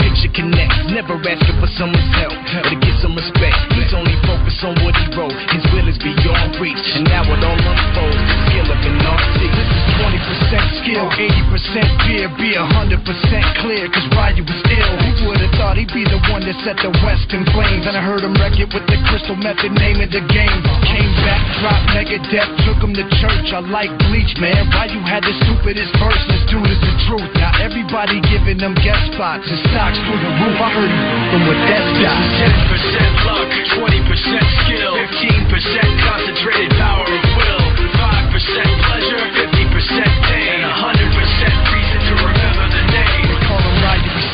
picture connects. Never asking for someone's help, but to get some respect. He's only focused on what he wrote. His will is beyond reach, and now it all unfolds. The skill of an. This is 20% skill, 80% fear, be 100% clear, cause Ryu was ill. Who would've thought he'd be the one that set the West in flames? And I heard him wreck it with the crystal method, name of the game. Came back, dropped Megadeth, took him to church. I like Bleach, man. Ryu had the stupidest verse, this dude is the truth. Now everybody giving them guest spots and stocks through the roof. I heard him from death This is 10% luck, 20% skill, 15% concentrated power of will, 5% pleasure,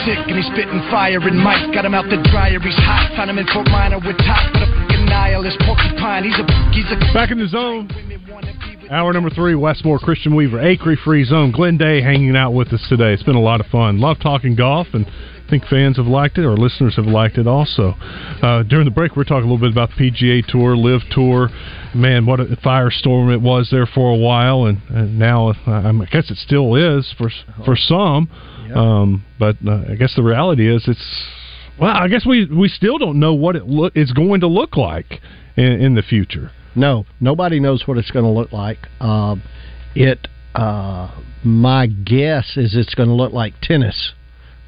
sick and he's spitting fire and Mike got him out the dryer, he's hot. Found him in Fort Minor with top, nihilist porcupine. He's a he's a Back in the zone. Hour number three, Wes Moore Christian Weaver, Acri Free Zone. Glen Day hanging out with us today. It's been a lot of fun. Love talking golf, and I think fans have liked it, or listeners have liked it also. Uh, during the break, we are talking a little bit about the PGA Tour, LIV Tour. Man, what a firestorm it was there for a while, and, and now uh, I guess it still is for for some. Um, but uh, I guess the reality is it's well, I guess we we still don't know what it look it's going to look like in, in the future. No, nobody knows what it's going to look like. Um, it, uh, my guess is it's going to look like tennis,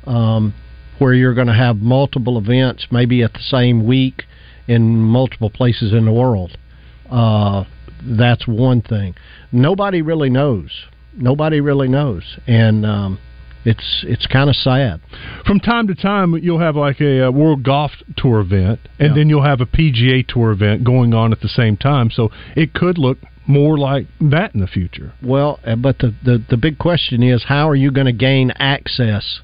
um, where you're going to have multiple events, maybe at the same week, in multiple places in the world. Uh, that's one thing. Nobody really knows. Nobody really knows, and um, it's it's kind of sad. From time to time, you'll have like a, uh World Golf Tour event, and Yeah. then you'll have a PGA Tour event going on at the same time. So it could look more like that in the future. Well, uh, but the, the, the big question is how are you going to gain access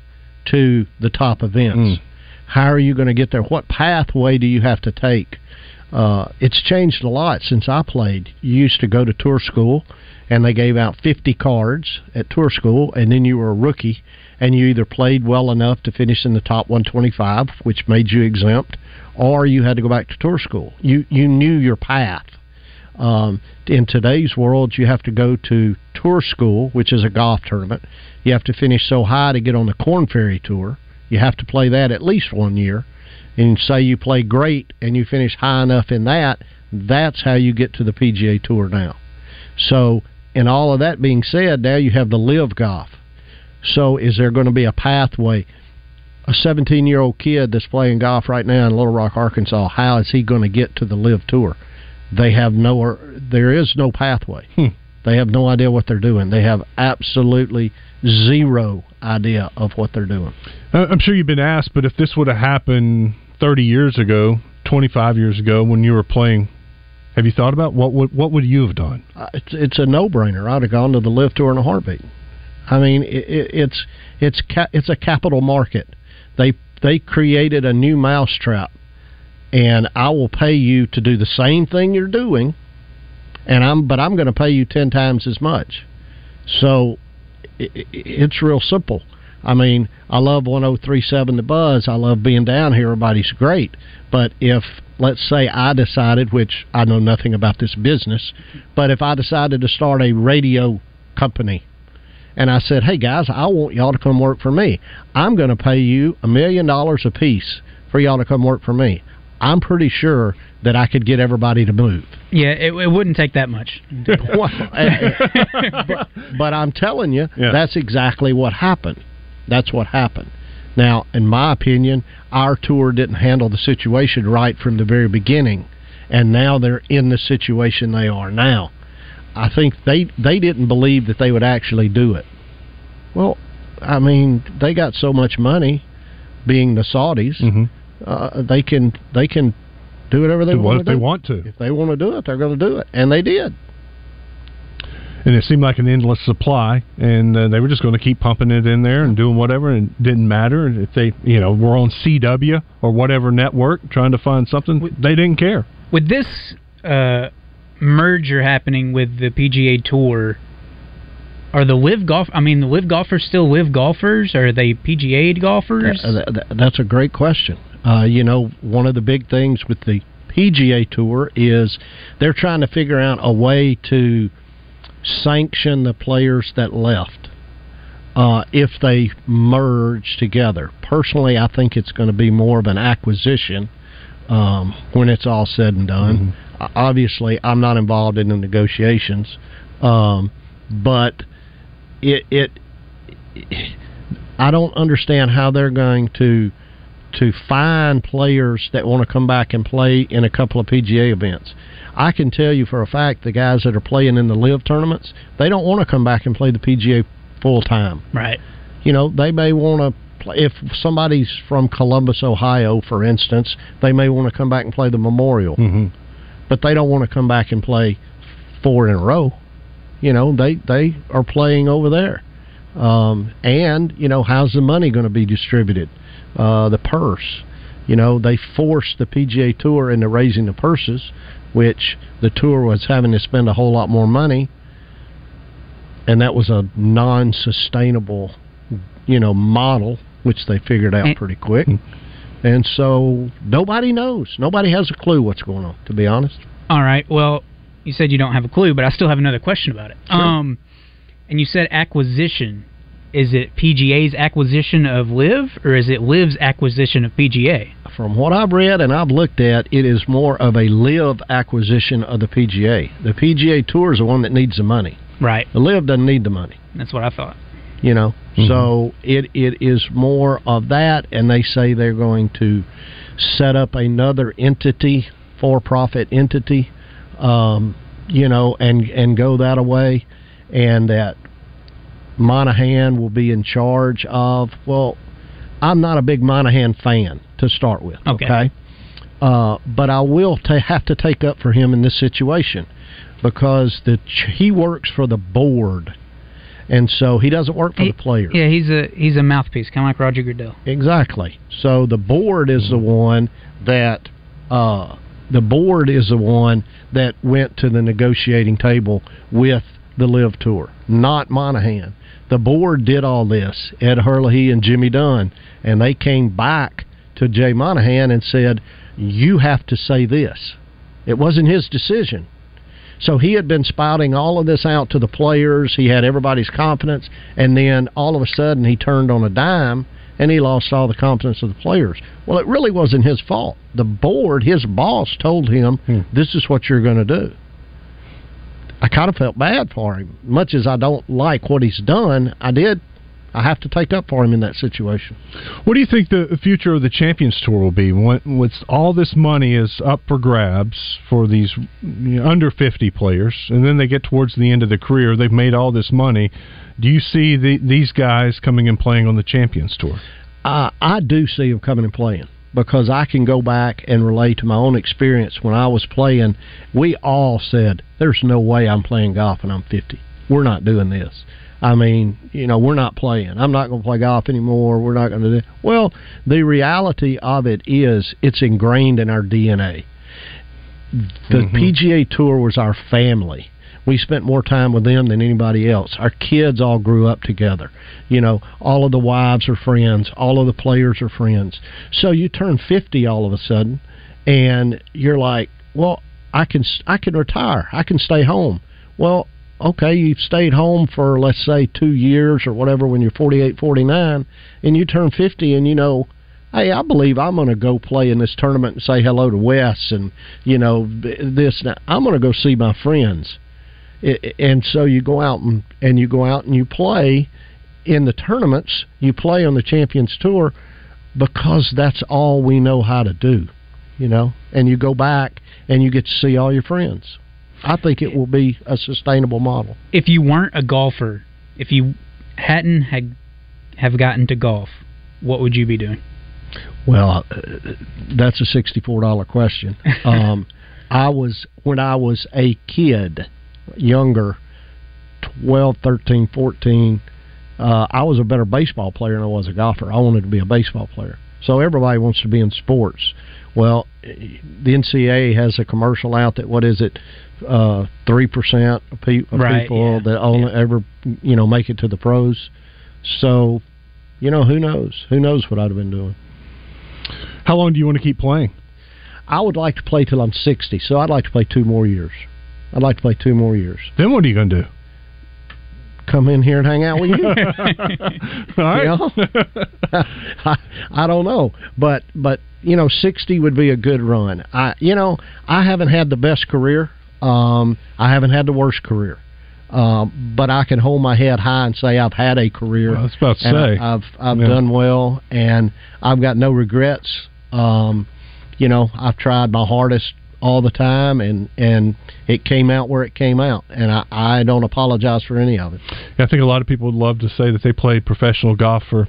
to the top events? How are you going to get there? What pathway do you have to take? Uh, it's changed a lot since I played. You used to go to tour school, and they gave out 50 cards at tour school, and then you were a rookie, and you either played well enough to finish in the top 125, which made you exempt, or you had to go back to tour school. You you knew your path. Um, in today's world, you have to go to tour school, which is a golf tournament. You have to finish so high to get on the Korn Ferry Tour. You have to play that at least one year. And say you play great and you finish high enough in that, that's how you get to the PGA Tour now. So, in all of that being said, now you have the LIV golf. So, is there going to be a pathway? A 17 year old kid that's playing golf right now in Little Rock, Arkansas, how is he going to get to the LIV tour? They have no, there is no pathway. Hmm. They have no idea what they're doing. They have absolutely zero idea of what they're doing. I'm sure you've been asked, but if this would have happened 30 years ago, 25 years ago, when you were playing, have you thought about what would what would you have done? Uh, it's it's a no brainer. I'd have gone to the LIV tour in a heartbeat. I mean, it, it, it's it's ca- it's a capital market. They they created a new mousetrap, and I will pay you to do the same thing you're doing, and I'm but I'm going to pay you ten times as much. So i i it's real simple. I mean, I love 1037 The Buzz. I love being down here. Everybody's great. But if let's say I decided, which I know nothing about this business, but if I decided to start a radio company and I said, hey guys, I want y'all to come work for me, I'm going to pay you a million dollars a piece for y'all to come work for me. I'm pretty sure that I could get everybody to move. Yeah, it, it wouldn't take that much. Well, but, but I'm telling you, Yeah. that's exactly what happened. That's what happened. Now, in my opinion, our tour didn't handle the situation right from the very beginning, and now they're in the situation they are now. I think they they didn't believe that they would actually do it. Well, I mean, they got so much money, being the Saudis, Mhm. uh, they can they can do whatever they Do what want if to they do. want to? If they want to do it, they're going to do it, and they did. And it seemed like an endless supply, and uh, they were just going to keep pumping it in there and doing whatever, and it didn't matter And if they, you know, were on CW or whatever network trying to find something. They didn't care. With this uh, merger happening with the PGA Tour, are the LIV golf? I mean, the LIV golfers still LIV golfers? Or are they PGA golfers? Th- th- that's a great question. Uh, you know, one of the big things with the PGA Tour is they're trying to figure out a way to sanction the players that left uh, if they merge together. Personally, I think it's going to be more of an acquisition um, when it's all said and done. Uh, Obviously, I'm not involved in the negotiations, um, but it, it I don't understand how they're going to to find players that want to come back and play in a couple of PGA events. I can tell you for a fact the guys that are playing in the LIV tournaments, they don't want to come back and play the PGA full time. right. You know, they may want to play if somebody's from Columbus, Ohio, for instance, they may want to come back and play the Memorial. Mm-hmm. But they don't want to come back and play four in a row. You know, they they are playing over there. Um, and you know, how's the money going to be distributed? Uh, the purse. You know, they forced the PGA Tour into raising the purses, which the tour was having to spend a whole lot more money, and that was a non-sustainable, you know, model, which they figured out pretty quick. And so nobody knows. Nobody has a clue what's going on. To be honest. All right. Well, you said you don't have a clue, but I still have another question about it. Um, and you said acquisition. Is it PGA's acquisition of LIV, or is it LIV's acquisition of PGA? From what I've read and I've looked at, it is more of a LIV acquisition of the PGA. The PGA Tour is the one that needs the money. Right. The LIV doesn't need the money. That's what I thought. You know, so it it is more of that, and they say they're going to set up another entity, for profit entity, um, you know, and and go that away, and that Monahan will be in charge of. Well, I'm not a big Monahan fan to start with. Okay. Okay. Uh, but I will ta have to take up for him in this situation because the ch- he works for the board, and so he doesn't work for He- the players. Yeah, he's a he's a mouthpiece, kind of like Roger Goodell. Exactly. So the board is the one that uh, the board is the one that went to the negotiating table with the LIV Tour, not Monahan. The board did all this, Ed Herlihy and Jimmy Dunn, and they came back to Jay Monahan and said, "You have to say this." It wasn't his decision. So he had been spouting all of this out to the players. He had everybody's confidence, and then all of a sudden he turned on a dime and he lost all the confidence of the players. Well, it really wasn't his fault. The board, his boss, told him, hmm. "This is what you're going to do." I kind of felt bad for him. Much as I don't like what he's done, I did. I have to take up for him in that situation. What do you think the future of the Champions Tour will be? When, all this money is up for grabs for these you know, under 50 players, and then they get towards the end of their career, they've made all this money. Do you see the, these guys coming and playing on the Champions Tour? I I do see them coming and playing because I can go back and relate to my own experience when I was playing. We all said, "There's no way I'm playing golf when I'm 50. We're not doing this." I mean, you know, we're not playing. I'm not going to play golf anymore. We're not going to do. Well, the reality of it is, it's ingrained in our DNA. The mm-hmm. PGA Tour was our family. We spent more time with them than anybody else. Our kids all grew up together. You know, all of the wives are friends. All of the players are friends. So you turn 50 all of a sudden, and you're like, well, I can I can retire, I can stay home. Well, okay, you've stayed home for let's say two years or whatever when you're 48, 49, and you turn 50, and you know. Hey, I believe I'm going to go play in this tournament and say hello to Wes and you know this. Now. I'm going to go see my friends, and so you go out and, and you go out and you play in the tournaments. You play on the Champions Tour because that's all we know how to do, you know. And you go back and you get to see all your friends. I think it will be a sustainable model. If you weren't a golfer, if you hadn't had have gotten to golf, what would you be doing? Well, uh, that's a sixty-four dollar question. Um, I was when I was a kid, younger, 12, 13, 14, uh, I was a better baseball player than I was a golfer. I wanted to be a baseball player. So everybody wants to be in sports. Well, the NCAA has a commercial out that what is it, uh, three uh, percent of, pe- of Right, people yeah, that only ever you know make it to the pros. So, you know, who knows? Who knows what I'd have been doing? How long do you want to keep playing? I would like to play till I'm 60, so I'd like to play two more years. I'd like to play two more years. Then what are you going to do? Come in here and hang out with you. All right. You know? I, I don't know, but but you know, 60 would be a good run. I you know, I haven't had the best career. Um, I haven't had the worst career. Um, but I can hold my head high and say I've had a career. Well, I was about to and say. I- I've I've Yeah. done well, and I've got no regrets. Um, you know, I've tried my hardest all the time, and and it came out where it came out, and I, I don't apologize for any of it. I think a lot of people would love to say that they played professional golf for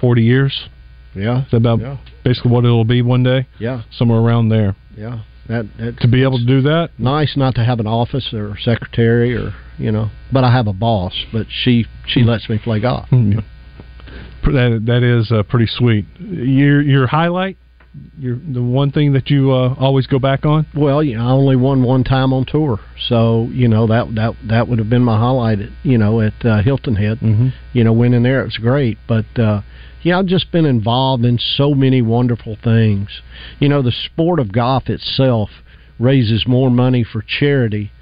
40 years. Yeah, that about Yeah. basically what it'll be one day? yeah, Somewhere around there. yeah. That, that To be able to do that, nice not to have an office or secretary or you know, but I have a boss, but she she lets me play golf. Mm, that that is uh, pretty sweet. Your your highlight, your the one thing that you uh, always go back on. Well, you know, I only won one time on tour, so you know that that that would have been my highlight. At, you know, at uh, Hilton Head, Mm-hmm. you know, winning there it was great. But uh, yeah, I've just been involved in so many wonderful things. You know, the sport of golf itself raises more money for charity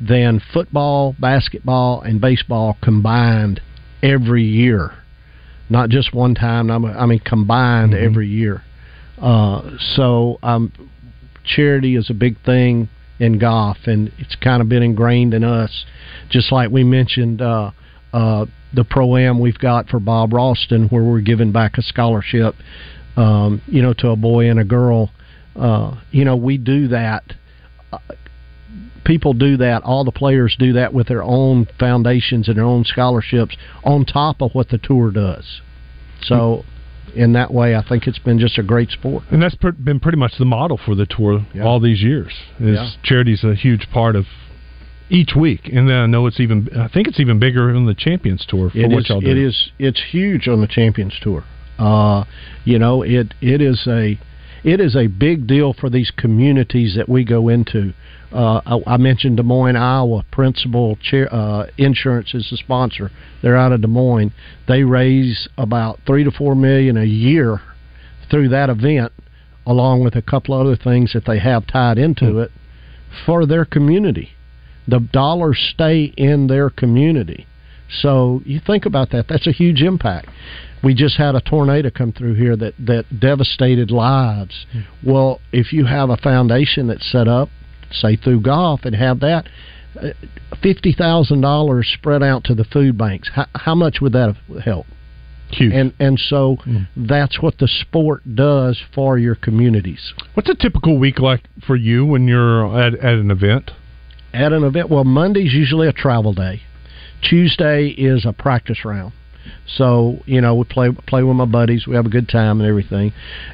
than football, basketball, and baseball combined every year. Not just one time. I mean- I mean, combined every year. Uh, so um, charity is a big thing in golf, and it's kind of been ingrained in us. Just like we mentioned, uh, uh, the pro am we've got for Bob Ralston, where we're giving back a scholarship, um, you know, to a boy and a girl. Uh, you know, we do that. Uh, people do that. All the players do that with their own foundations and their own scholarships on top of what the tour does. So, in that way, I think it's been just a great sport. And that's per- been pretty much the model for the tour Yeah. all these years. Is Yeah. charity's a huge part of each week, and then I know it's even. I think it's even bigger than the Champions Tour for It what is. It is. It's huge on the Champions Tour. Uh, you know, it it is a it is a big deal for these communities that we go into. Uh, I, I mentioned Des Moines, Iowa. Principal Chair, uh, Insurance is the sponsor. They're out of Des Moines. They raise about three to four million a year through that event, along with a couple other things that they have tied into it for their community. The dollars stay in their community. So you think about that. That's a huge impact. We just had a tornado come through here that, that devastated lives. Well, if you have a foundation that's set up, say through golf, and have that, uh, fifty thousand dollars spread out to the food banks. How, how much would that helped? huge. And and so that's what the sport does for your communities. What's a typical week like for you when you're at, at an event? at an event. Well, Monday's usually a travel day. Tuesday is a practice round. So you know we play play with my buddies. We have a good time and everything.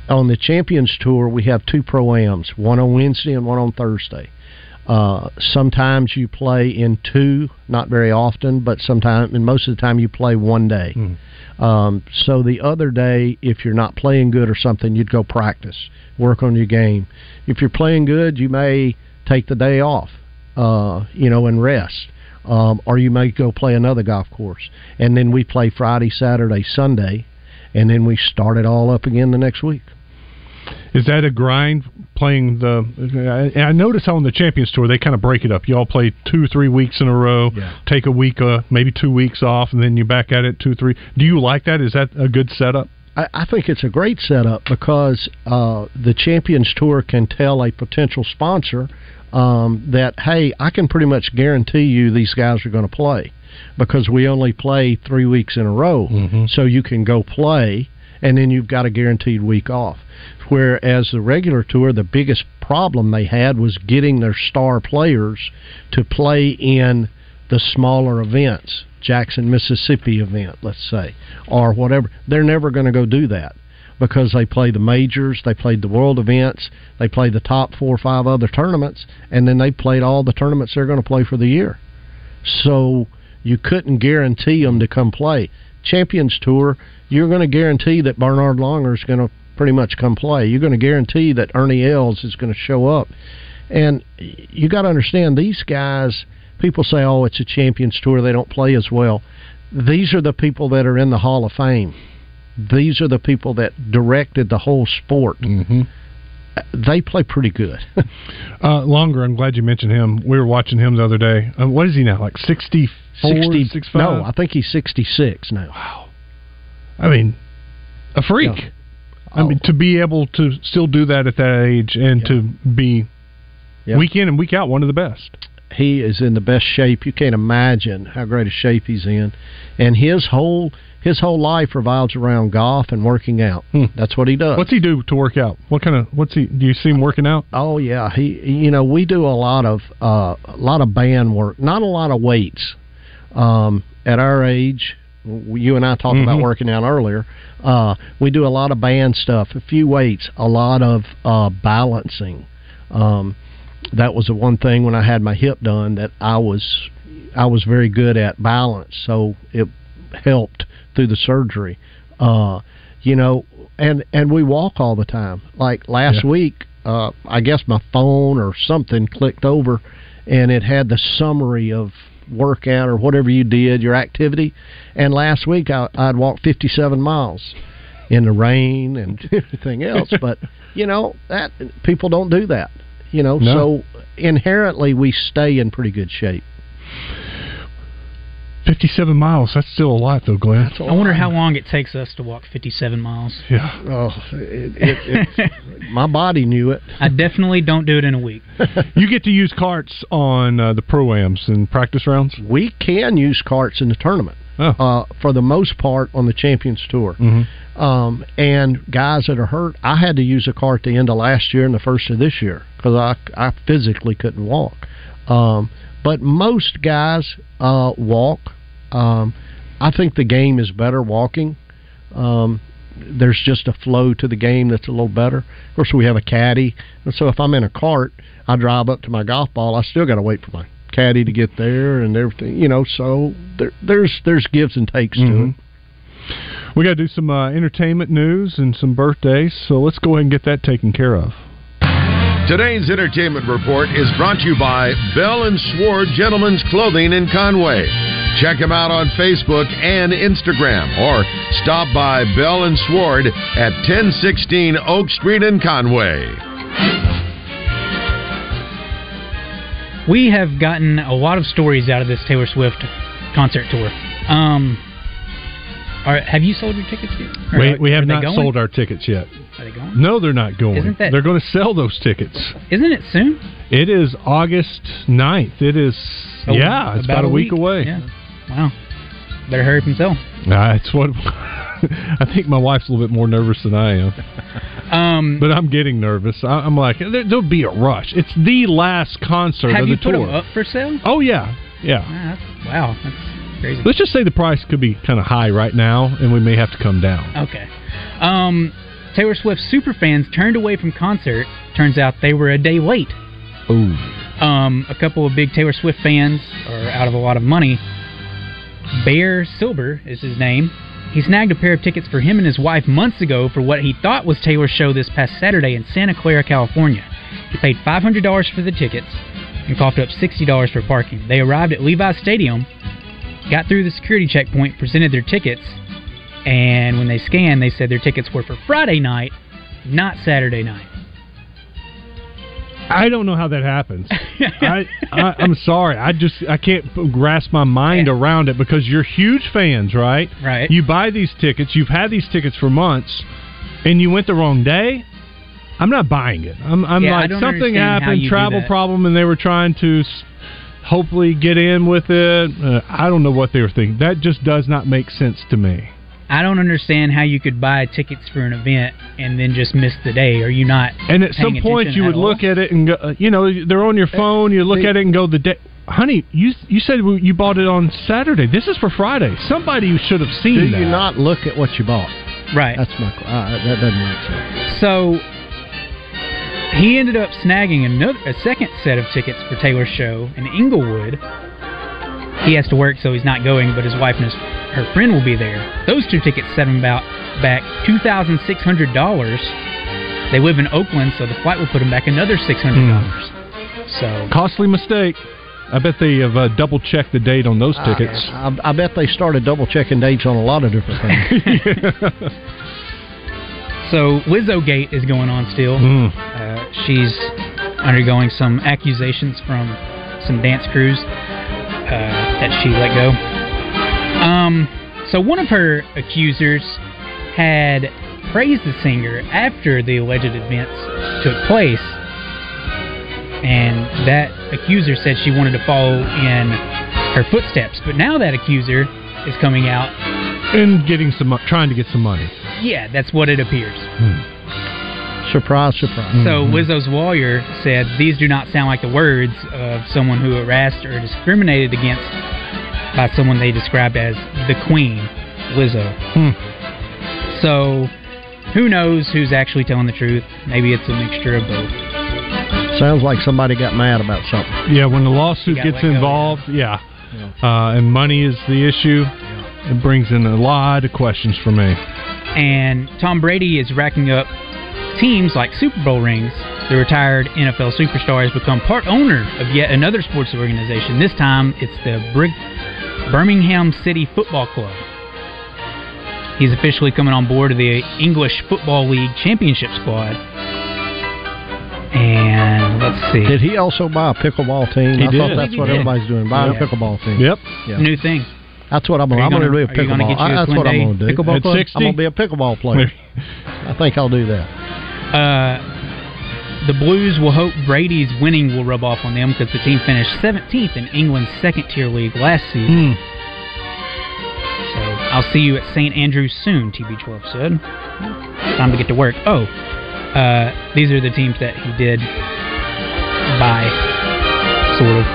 On the Champions Tour, we have two pro ams, one on Wednesday and one on Thursday. Uh, sometimes you play in two, not very often, but sometimes, and most of the time, you play one day. Um, so the other day, if you're not playing good or something, you'd go practice, work on your game. If you're playing good, you may take the day off, uh, you know, and rest. Um, or you may go play another golf course. And then we play Friday, Saturday, Sunday, and then we start it all up again the next week. Is that a grind playing the. I, I notice on the Champions Tour they kind of break it up. You all play two, three weeks in a row. Yeah. Take a week, uh, maybe two weeks off, and then you back at it two, three. Do you like that? Is that a good setup? I, I think it's a great setup because uh, the Champions Tour can tell a potential sponsor um, that, hey, I can pretty much guarantee you these guys are going to play because we only play three weeks in a row. So you can go play, and then you've got a guaranteed week off. Whereas the regular tour, the biggest problem they had was getting their star players to play in the smaller events, Jackson, Mississippi event, let's say, or whatever. They're never going to go do that because they play the majors, they played the world events, they play the top four or five other tournaments, and then they played all the tournaments they're going to play for the year. So you couldn't guarantee them to come play. Champions Tour, you're going to guarantee that Bernhard Langer is going to pretty much come play. You're going to guarantee that Ernie Els is going to show up. And you got to understand these guys, people say, oh, it's a Champions Tour, they don't play as well. These are the people that are in the Hall of Fame. These are the people that directed the whole sport. Mm-hmm. They play pretty good. Uh, Langer. I'm glad you mentioned him. We were watching him the other day. Uh, what is he now? Like 64, 60, 65? no, I think he's 66 now. Wow. I mean, a freak. Yeah. I mean, Oh. to be able to still do that at that age and to be Yeah. week in and week out one of the best. He is in the best shape. You can't imagine how great a shape he's in, and his whole his whole life revolves around golf and working out. Hmm. That's what he does. What's he do to work out? What kind of what's he? Do you see him working out? Oh yeah, he you know we do a lot of uh, a lot of band work, not a lot of weights. Um, at our age, you and I talked about Mhm. working out earlier. Uh, we do a lot of band stuff, a few weights, a lot of uh, balancing. Um, that was the one thing when I had my hip done that I was I was very good at balance, so it helped through the surgery. Uh, you know, and and we walk all the time. Like last Yeah. week, uh, I guess my phone or something clicked over, and it had the summary of workout or whatever you did, your activity. And last week, I, I'd walked 57 miles in the rain and everything else. but you know that people don't do that. You know, No. so inherently we stay in pretty good shape. Fifty-seven miles. That's still a lot, though, Glen. I wonder how long it takes us to walk 57 miles. Yeah. Oh, it, it, it, my body knew it. I definitely don't do it in a week. You get to use carts on uh, the pro-ams and practice rounds. We can use carts in the tournament. Oh. Uh, for the most part on the Champions Tour. Mm-hmm. Um, and guys that are hurt, I had to use a cart the end of last year and the first of this year because I, I physically couldn't walk. Um, but most guys uh, walk. Um, I think the game is better walking. Um, there's just a flow to the game that's a little better. Of course, we have a caddy, and so if I'm in a cart, I drive up to my golf ball. I still got to wait for my caddy to get there and everything. You know, so there, there's there's gives and takes to Mhm. it. We got to do some uh, entertainment news and some birthdays, so let's go ahead and get that taken care of. Today's entertainment report is brought to you by Bell and Sword Gentlemen's Clothing in Conway. Check them out on Facebook and Instagram or stop by Bell and Sword at 1016 Oak Street in Conway. We have gotten a lot of stories out of this Taylor Swift concert tour. Um, are, have you sold your tickets yet? Or We, we have not going? sold our tickets yet. Are they going? No, they're not going. Isn't that- They're going to sell those tickets. Isn't it soon? It is August 9th. It is, Oh, yeah, it's about, a week, away. Yeah. Wow. Better hurry up and sell. That's what I think. My wife's a little bit more nervous than I am, Um, but I'm getting nervous. I, I'm like, there, there'll be a rush. It's the last concert have of you the put tour. them up for sale? Oh yeah, yeah. Ah, that's, wow, that's crazy. Let's just say the price could be kind of high right now, and we may have to come down. Okay. Um, Taylor Swift superfans turned away from concert. Turns out they were a day late. Ooh. Um, a couple of big Taylor Swift fans are out of a lot of money. Bear Silver is his name. He snagged a pair of tickets for him and his wife months ago for what he thought was Taylor's show this past Saturday in Santa Clara, California. He paid $500 for the tickets and coughed up $60 for parking. They arrived at Levi's Stadium, got through the security checkpoint, presented their tickets, and when they scanned, they said their tickets were for Friday night, not Saturday night. I don't know how that happens. I, I I'm sorry. I just I can't grasp my mind around it because you're huge fans, right? Right. You buy these tickets. You've had these tickets for months, and you went the wrong day. I'm not buying it. I'm, I'm Yeah, like something happened, travel problem, and they were trying to hopefully get in with it. Uh, I don't know what they were thinking. That just does not make sense to me. I don't understand how you could buy tickets for an event and then just miss the day. Are you not? And at some point, you would all? look at it and go, uh, you know, they're on your phone. You look they- at it and go, the day. Honey, you you said you bought it on Saturday. This is for Friday. Somebody should have seen Do that. you not look at what you bought? Right. That's my. Uh, that doesn't make sense. So he ended up snagging another a second set of tickets for Taylor's show in Inglewood. He has to work, so he's not going, but his wife and his, her friend will be there. Those two tickets set him about back two thousand six hundred dollars. They live in Oakland, so the flight will put him back another six hundred dollars. So Costly mistake. I bet they have uh, double checked the date on those tickets. I, I bet they started double checking dates on a lot of different things. So Lizzo Gate is going on still. Mm. Uh, she's undergoing some accusations from some dance crews uh, that she let go. Um, so one of her accusers had praised the singer after the alleged events took place, and that accuser said she wanted to follow in her footsteps. But now that accuser is coming out. and getting some, trying to get some money. Yeah, that's what it appears. Surprise, surprise. So Lizzo's lawyer said these do not sound like the words of someone who harassed or discriminated against by someone they described as the Queen, Lizzo. So who knows who's actually telling the truth? Maybe it's a mixture of both. Sounds like somebody got mad about something. Yeah, when the lawsuit gets let go, involved, yeah, Uh, and money is the issue. It brings in a lot of questions for me. And Tom Brady is racking up teams like Super Bowl rings. The retired NFL superstar has become part owner of yet another sports organization. This time it's the Brig- Birmingham City Football Club. He's officially coming on board of the English Football League Championship squad. And let's see. Did he also buy a pickleball team? He I did. thought that's He what did. everybody's doing, buying Yeah. a pickleball team. Yep. Yeah. New thing. That's what I'm. Are you I'm going to do a are you gonna pickleball. get you a I- That's what I'm going to do. pickleball At club? 60? I'm going to be a pickleball player. I think I'll do that. Uh, the Blues will hope Brady's winning will rub off on them because the team finished 17th in England's second tier league last season. Hmm. So I'll see you at St. Andrews soon, TB12 said. Time to get to work. Oh, uh, these are the teams that he did buy, sort of.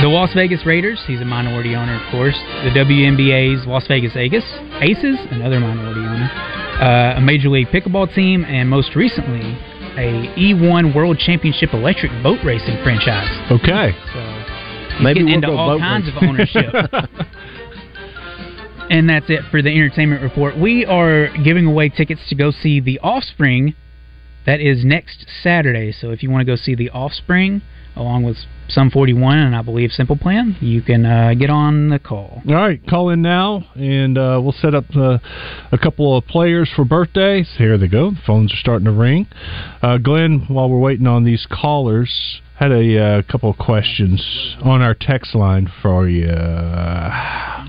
The Las Vegas Raiders, he's a minority owner, of course. The WNBA's Las Vegas Aces, Aces another minority owner. Uh, a Major League Pickleball team, and most recently, a E1 World Championship electric boat racing franchise. Okay. So Maybe we'll into all kinds racing. of ownership. and that's it for the entertainment report. We are giving away tickets to go see The Offspring. That is next Saturday. So if you want to go see The Offspring, along with Sum 41 and I believe Simple Plan, you can uh, get on the call. All right, call in now, and uh, we'll set up uh, a couple of players for birthdays. Here they go. The phones are starting to ring. Uh, Glen, while we're waiting on these callers, had a uh, couple of questions on our text line for you. Uh,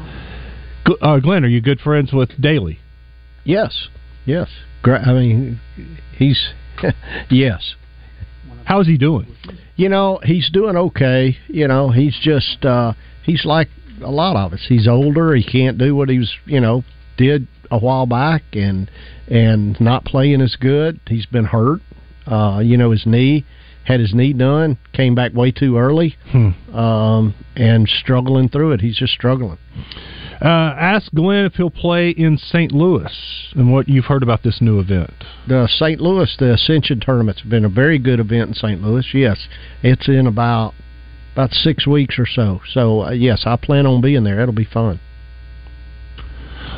Glen, are you good friends with Daly? Yes, yes. Gra- I mean, he's yes. How's he doing? You know, he's doing okay. You know, he's just uh he's like a lot of us. He's older. He can't do what he was, you know, did a while back, and and not playing as good. He's been hurt. Uh, you know, his knee had his knee done, came back way too early, Hmm. um, and struggling through it. He's just struggling. Uh, ask Glen if he'll play in St. Louis and what you've heard about this new event. The St. Louis, the Ascension tournament's been a very good event in St. Louis. Yes, it's in about about six weeks or so. So uh, yes, I plan on being there. It'll be fun.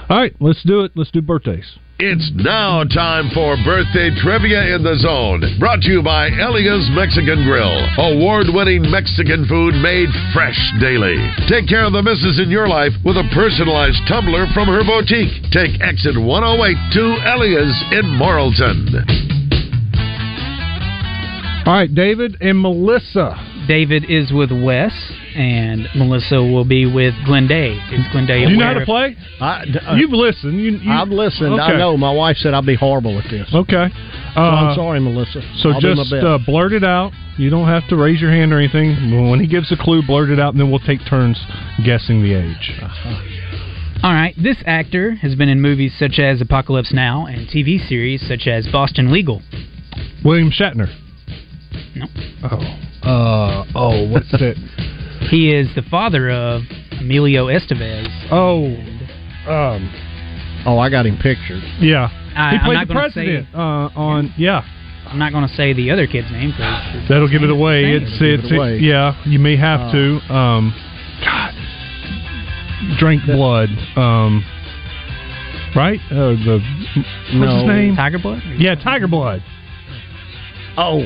All right, let's do it. Let's do birthdays. It's now time for birthday trivia in the zone. Brought to you by Elia's Mexican Grill, award-winning Mexican food made fresh daily. Take care of the misses in your life with a personalized tumbler from her boutique. Take exit 108 to Elia's in Morrilton. All right, David and Melissa. David is with Wes, and Melissa will be with Glen Day. Is Glen Day Do you know how to play? I, uh, You've listened. You, you, I've listened. I know. My wife said I'd be horrible at this. Okay. So Uh, I'm sorry, Melissa. So I'll just uh, blurt it out. You don't have to raise your hand or anything. When he gives a clue, blurt it out, and then we'll take turns guessing the age. All right, this actor has been in movies such as Apocalypse Now and TV series such as Boston Legal. William Shatner. No. Oh. Uh, oh, what's that? He is the father of Emilio Estevez. Oh. Um. oh, I got him pictured. Yeah. I, he I'm played not the gonna say- president uh, on. Yeah. I'm not going to say the other kid's name because That'll give it away. Same. It's Give it it's away. yeah. You may have Uh, to. Um. God. Drink blood. Um. Right. Uh, the what's No. his name? Tiger Blood. Yeah, Tiger Blood. Oh,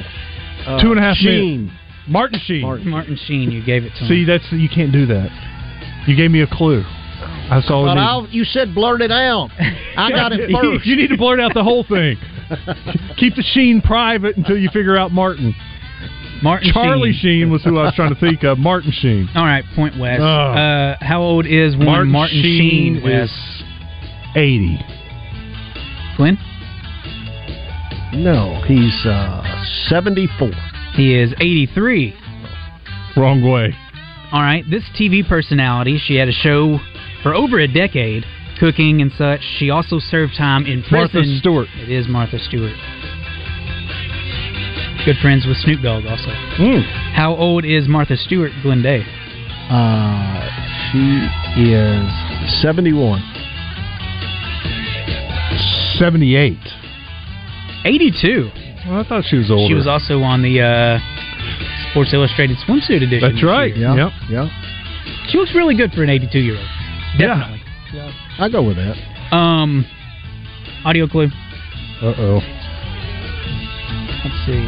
uh, Two and a half Sheen. minutes. Martin Sheen. Martin. Martin Sheen. You gave it to me. See, him. that's you can't do that. You gave me a clue. That's all. But I I'll, you said blurt it out. I got it first. you need to blurt out the whole thing. Keep the Sheen private until you figure out Martin. Martin Charlie Sheen. Sheen was who I was trying to think of. Martin Sheen. All right, point West. Oh. Uh, how old is one Martin, Martin, Sheen, Sheen? Wes. is eighty. Glen? No, he's uh, 74. He is 83. Wrong way. All right, this TV personality, she had a show for over a decade, cooking and such. She also served time in prison. Martha Stewart. It is Martha Stewart. Good friends with Snoop Dogg, also. Mm. How old is Martha Stewart, Glen Day? Uh, she is 71. Seventy-eight. 82. Well, I thought she was older. She was also on the uh, Sports Illustrated swimsuit edition. That's right. year. Yep. Yeah. She looks really good for an 82 year old. Definitely. I go with that. Um, audio clue. Uh oh. Let's see.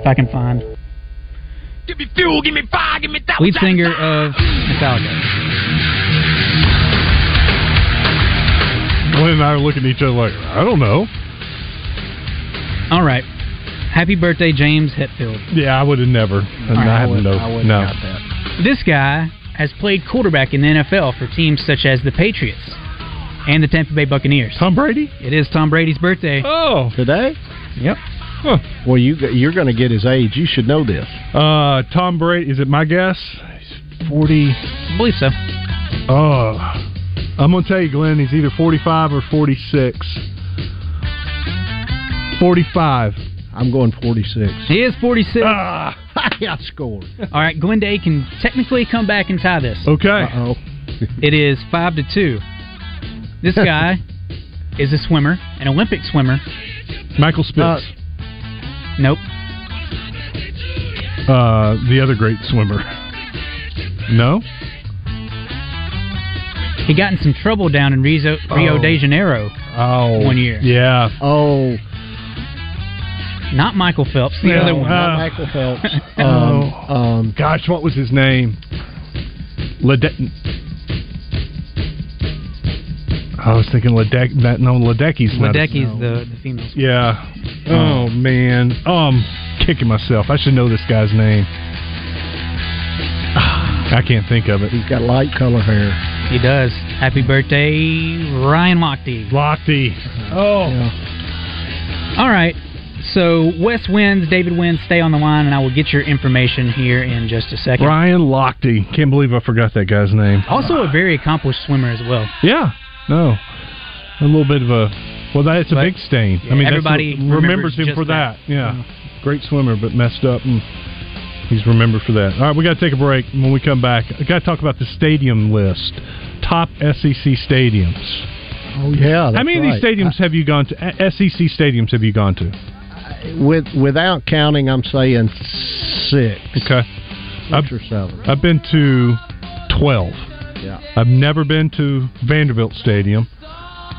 If I can find. Give me fuel, give me fire, give me that. Lead singer of Metallica. Glen and I are looking at each other like, I don't know. All right. Happy birthday, James Hetfield. Yeah, I would have never. right, I I have wouldn't, no. I no. got that. This guy has played quarterback in the NFL for teams such as the Patriots and the Tampa Bay Buccaneers. Tom Brady? It is Tom Brady's birthday. Oh. Today? Yep. Huh. Well, you you're going to get his age. You should know this. Uh, Tom Brady. Is it my guess? He's Forty. I believe so. Oh, I'm gonna tell you, Glen. He's either 45 or 46. 45. I'm going 46. He is 46. Ah. I scored. All right, Glen Day can technically come back and tie this. Okay. Uh-oh. It is five to two. This guy is a swimmer, an Olympic swimmer. Michael Spitz. Nope. Uh, the other great swimmer. No. He got in some trouble down in Rio, Rio Oh. de Janeiro. Oh. One year. Yeah. Oh, Not Michael Phelps, the No, other one. uh, Michael Phelps. Oh. Um, um, Gosh, what was his name? Lede- I was thinking Ledecky. That no, Ledecky's not. a- Ledecky's the, the female. swimmer. Yeah. Oh man. Oh, I'm kicking myself. I should know this guy's name. I can't think of it. he's got light color hair. He does. Happy birthday, Ryan Lochte. Lochte. Oh. Yeah. All right. So Wes wins, David wins. Stay on the line, and I will get your information here in just a second. Ryan Lochte. Can't believe I forgot that guy's name. Also, a very accomplished swimmer as well. Yeah. No. A little bit of a. Well, that's a But, big stain. yeah, I mean, everybody what- remembers remembers him for that. that. Yeah. Great swimmer, but messed up, and he's remembered for that. All right, we got to take a break. When we come back, I got to talk about the stadium list. Top SEC stadiums. Oh yeah. How many right. of these stadiums have you gone to? SEC stadiums have you gone to? With without counting, I'm saying six. Okay. Six I've- or seven. I've been to twelve. Yeah. I've never been to Vanderbilt Stadium,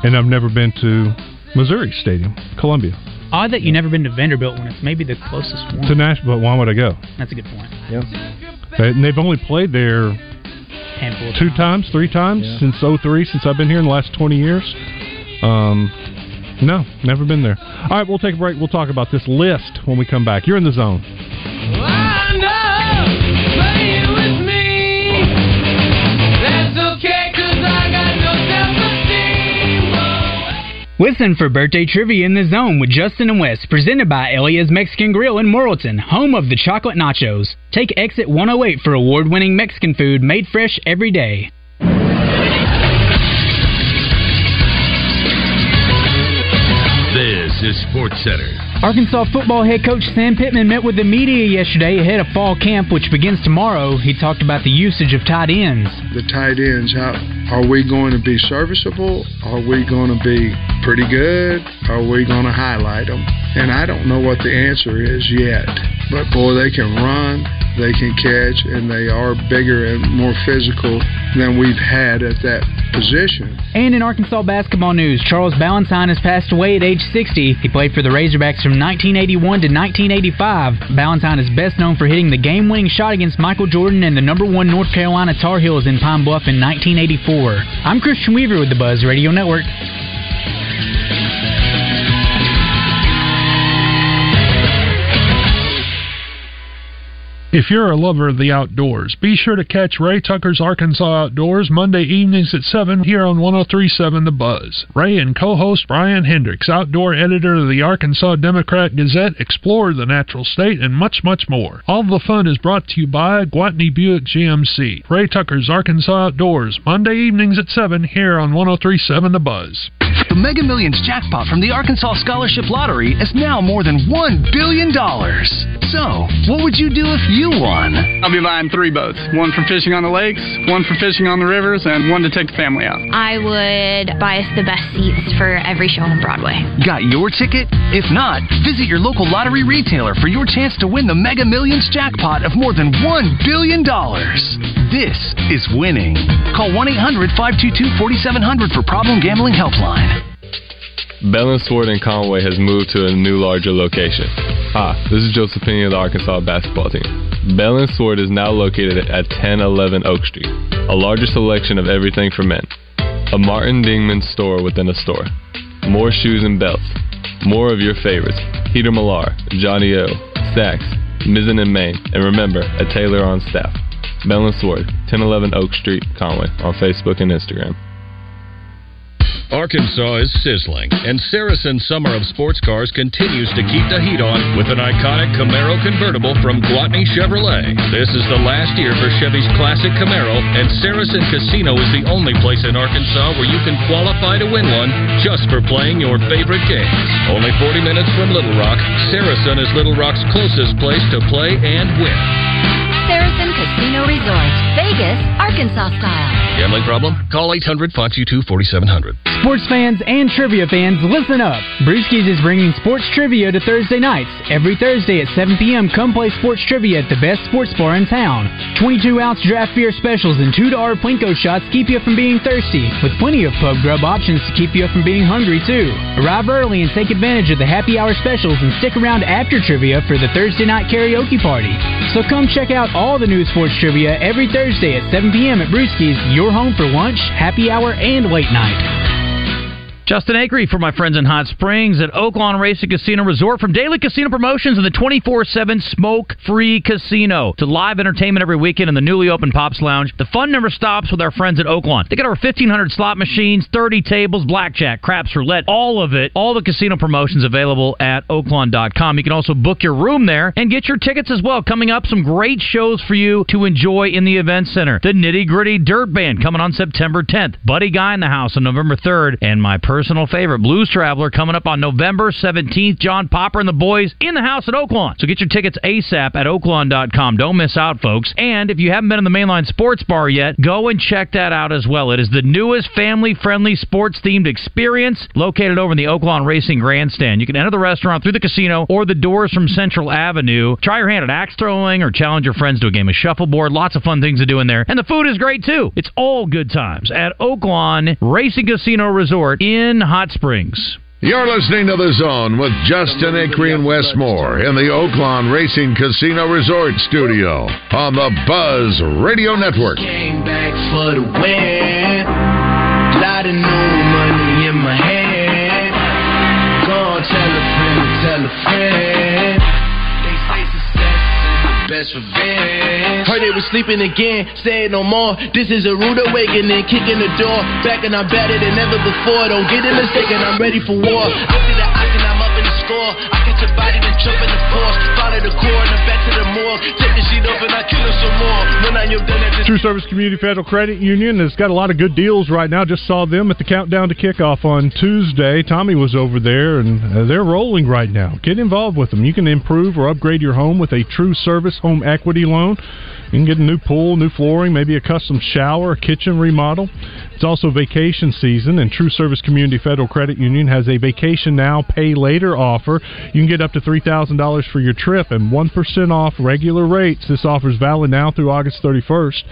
and I've never been to Missouri Stadium, Columbia. Odd that you've never been to Vanderbilt when it's maybe the closest one. To Nashville, why would I go? That's a good point. Yeah. They- And they've only played there Handful of two times, three times Yeah. since '03, since I've been here in the last 20 years. Um, No, never been there. All right, we'll take a break. We'll talk about this list when we come back. You're in the zone. Listen for birthday trivia in the zone with Justin and Wes, presented by Elia's Mexican Grill in Morrilton, home of the chocolate nachos. Take exit 108 for award winning Mexican food made fresh every day. This is Sports Center. Arkansas football head coach Sam Pittman met with the media yesterday ahead of fall camp, which begins tomorrow. He talked about the usage of tight ends. The tight ends, how are we going to be serviceable? Are we going to be pretty good? Are we going to highlight them? And I don't know what the answer is yet. But boy, they can run, they can catch, and they are bigger and more physical than we've had at that position. And in Arkansas basketball news, Charles Balentine has passed away at age 60. He played for the Razorbacks from 1981 to 1985. Balentine is best known for hitting the game winning shot against Michael Jordan and the number one North Carolina Tar Heels in Pine Bluff in 1984. I'm Christian Weaver with the Buzz Radio Network. If you're a lover of the outdoors, be sure to catch Ray Tucker's Arkansas Outdoors Monday evenings at 7 here on 1037 The Buzz. Ray and co host Bryan Hendricks, outdoor editor of the Arkansas Democrat Gazette, explore the natural state and much, much more. All the fun is brought to you by Gwatney Buick GMC. Ray Tucker's Arkansas Outdoors, Monday evenings at 7 here on 1037 The Buzz. The Mega Millions jackpot from the Arkansas Scholarship Lottery is now more than $1 billion. So, what would you do if you won? I'll be buying three boats one for fishing on the lakes, one for fishing on the rivers, and one to take the family out. I would buy us the best seats for every show on Broadway. Got your ticket? If not, visit your local lottery retailer for your chance to win the Mega Millions jackpot of more than $1 billion. This is winning. Call 1 800 522 4700 for Problem Gambling Helpline. Bell Sword in Conway has moved to a new, larger location. Hi, this is Josephine of the Arkansas basketball team. Bell Sword is now located at 1011 Oak Street, a larger selection of everything for men. A Martin Dingman store within a store. More shoes and belts. More of your favorites. Peter Millar, Johnny O, Saxx, Mizzen and Main, and remember, a tailor on staff. Bell Sword, 1011 Oak Street, Conway, on Facebook and Instagram. Arkansas is sizzling, and Saracen Summer of Sports Cars continues to keep the heat on with an iconic Camaro convertible from Gwatney Chevrolet. This is the last year for Chevy's classic Camaro, and Saracen Casino is the only place in Arkansas where you can qualify to win one just for playing your favorite games. Only 40 minutes from Little Rock, Saracen is Little Rock's closest place to play and win. Saracen Casino Resort, Vegas, Arkansas style. Gambling problem? Call 800 522 4700. Sports fans and trivia fans, listen up. Brewskis is bringing sports trivia to Thursday nights. Every Thursday at 7 p.m., come play sports trivia at the best sports bar in town. 22 ounce draft beer specials and $2 Plinko shots keep you from being thirsty, with plenty of pub grub options to keep you from being hungry, too. Arrive early and take advantage of the happy hour specials and stick around after trivia for the Thursday night karaoke party. So come check out all the new sports trivia every Thursday at 7 p.m. at Brewskis, your home for lunch, happy hour, and late night. Justin Acri for my friends in Hot Springs at Oaklawn Racing Casino Resort from Daily Casino Promotions and the 24-7 smoke-free casino to live entertainment every weekend in the newly opened Pops Lounge. The fun never stops with our friends at Oaklawn. They got over 1,500 slot machines, 30 tables, blackjack, craps, roulette, all of it. All the casino promotions available at oaklawn.com. You can also book your room there and get your tickets as well. Coming up, some great shows for you to enjoy in the event center. The Nitty Gritty Dirt Band coming on September 10th. Buddy Guy in the house on November 3rd. And my personal favorite, Blues Traveler, coming up on November 17th. John Popper and the boys in the house at Oaklawn. So get your tickets ASAP at oaklawn.com. Don't miss out, folks. And if you haven't been in the Mainline Sports Bar yet, go and check that out as well. It is the newest family friendly sports themed experience located over in the Oaklawn Racing Grandstand. You can enter the restaurant through the casino or the doors from Central Avenue. Try your hand at axe throwing or challenge your friends to a game of shuffleboard. Lots of fun things to do in there. And the food is great too. It's all good times at Oaklawn Racing Casino Resort in Hot Springs. You're listening to The Zone with Justin Acri and Wes Moore in the Oaklawn Racing Casino Resort Studio on the Buzz Radio Network. Came back for the win. Lot of new money in my hand. tell a friend. They say success best revenge. Heard they was sleeping again, say it no more. This is a rude awakening, kicking the door. Back and I'm better than ever before. Don't get it mistaken, I'm ready for war. I see the icing, I'm up in the score. I catch a body, then jump in the force. The core and back to the. Take the sheet off and I kill some more. When I am done at this True Service Community Federal Credit Union has got a lot of good deals right now. Just saw them at the countdown to kickoff on Tuesday. Tommy was over there, and uh, they're rolling right now. Get involved with them. You can improve or upgrade your home with a True Service home equity loan. You can get a new pool, new flooring, maybe a custom shower, a kitchen remodel. It's also vacation season, and True Service Community Federal Credit Union has a vacation now, pay later offer. You can get up to $3,000 for your trip and 1% off regular rates. This offer is valid now through August 31st.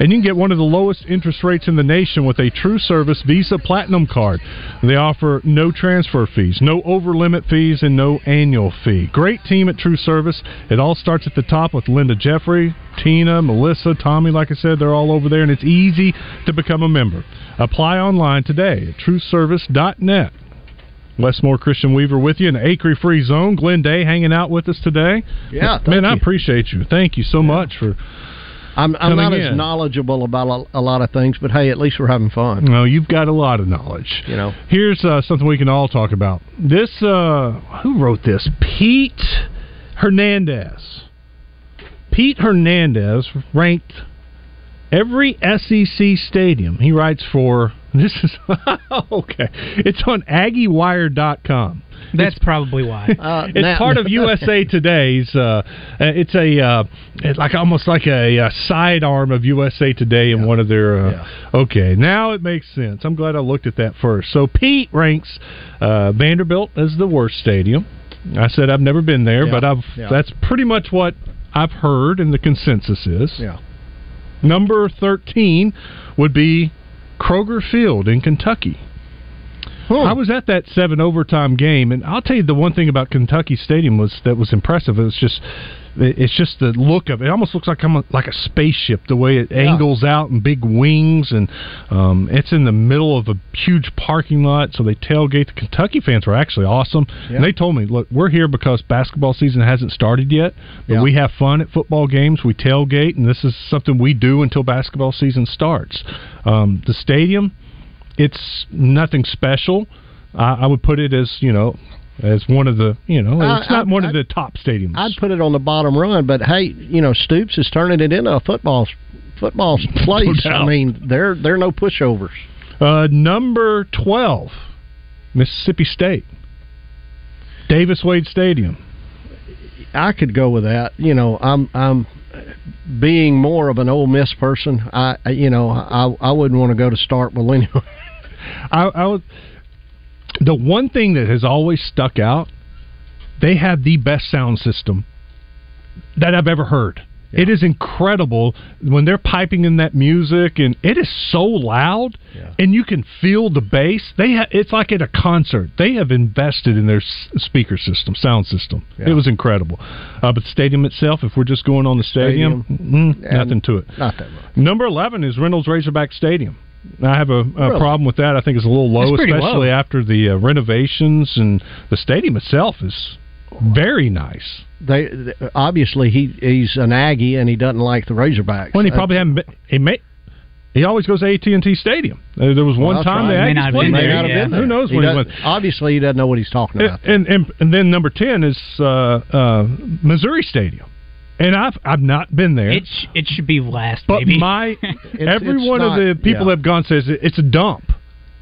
And you can get one of the lowest interest rates in the nation with a True Service Visa Platinum card. They offer no transfer fees, no over limit fees, and no annual fee. Great team at True Service. It all starts at the top with Linda Jeffrey, Tina, Melissa, Tommy, like I said, they're all over there, and it's easy to become a member. Apply online today at trueservice.net. Wes Moore Christian Weaver with you in the Acri Free Zone. Glen Day hanging out with us today. Yeah, man, I appreciate you. Thank you so much for. I'm, I'm not coming as knowledgeable about a, a lot of things, but hey, at least we're having fun. No, you've got a lot of knowledge. You know, Here's uh, something we can all talk about. This, uh, who wrote this? Pete Hernandez. Pete Hernandez ranked every SEC stadium. He writes for this is okay. It's on AggieWire.com. That's probably why. it's part of USA Today's. Uh, it's a uh, it's like almost like a, uh sidearm of USA Today in one of their. Uh, Okay, now it makes sense. I'm glad I looked at that first. So Pete ranks uh, Vanderbilt as the worst stadium. I said I've never been there, Yeah, but I've yeah. that's pretty much what I've heard, and the consensus is. Yeah. Number thirteen would be Kroger Field in Kentucky. I was at that seven overtime game, and I'll tell you the one thing about Kentucky Stadium was that was impressive. It was just, it's just the look of it. It almost looks like I'm a, like a spaceship. The way it angles out and big wings, and um, it's in the middle of a huge parking lot. So they tailgate. The Kentucky fans were actually awesome, and they told me, "Look, we're here because basketball season hasn't started yet, but Yeah. we have fun at football games. We tailgate, and this is something we do until basketball season starts." Um, the stadium it's nothing special. I, I would put it as you know as one of the you know I- it's not I- one of the top stadiums. I'd put it on the bottom run, but hey, you know, Stoops is turning it into a football football place. I mean, they're they're no pushovers. Uh, number twelve, Mississippi State, Davis Wade Stadium. I could go with that. You know, I'm I'm being more of an Ole Miss person. I I- you know I I wouldn't want to go to Starkville anyway. I, I would. The one thing that has always stuck out, they have the best sound system that I've ever heard. It is incredible when they're piping in that music, and it is so loud, and you can feel the bass. They ha- it's like at a concert. They have invested in their s- speaker system, sound system. It was incredible. Uh, but the stadium itself, if we're just going on the stadium, mm, Yeah, nothing to it. Not that much. Number eleven is Reynolds Razorback Stadium. I have a, a Really? problem with that. I think it's a little low, especially low. after the uh, renovations and the stadium itself is very nice. They they- obviously he he's an Aggie and he doesn't like the Razorbacks. When he Uh, probably haven't been, he may. He always goes to AT and T Stadium. Uh, There was well, one time right. the Aggies played there. not have been there. Who knows He when he went? Obviously, he doesn't know what he's talking about. And, and and then number ten is uh, uh, Missouri Stadium, and I've I've not been there. It sh- it should be last. But maybe. my every it's one not- of the people yeah. that have gone says it- it's a dump.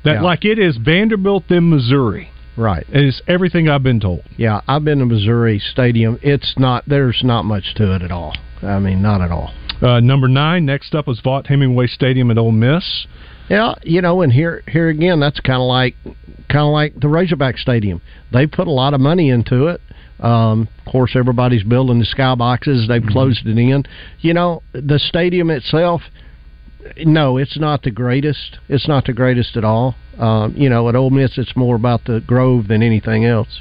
That Yeah. like it is Vanderbilt then Missouri. Right. It is everything I've been told. Yeah, I've been to Missouri Stadium. It's not. There's not much to it at all. I mean, not at all. Uh, number nine. Next up was Vaught Hemingway Stadium at Ole Miss. Yeah, you know, and here here again, that's kind of like kind of like the Razorback Stadium. They put a lot of money into it. Um, of course, everybody's building the skyboxes. They've closed it in. You know, the stadium itself. No, it's not the greatest. It's not the greatest at all. Um, you know, at Ole Miss, it's more about the Grove than anything else.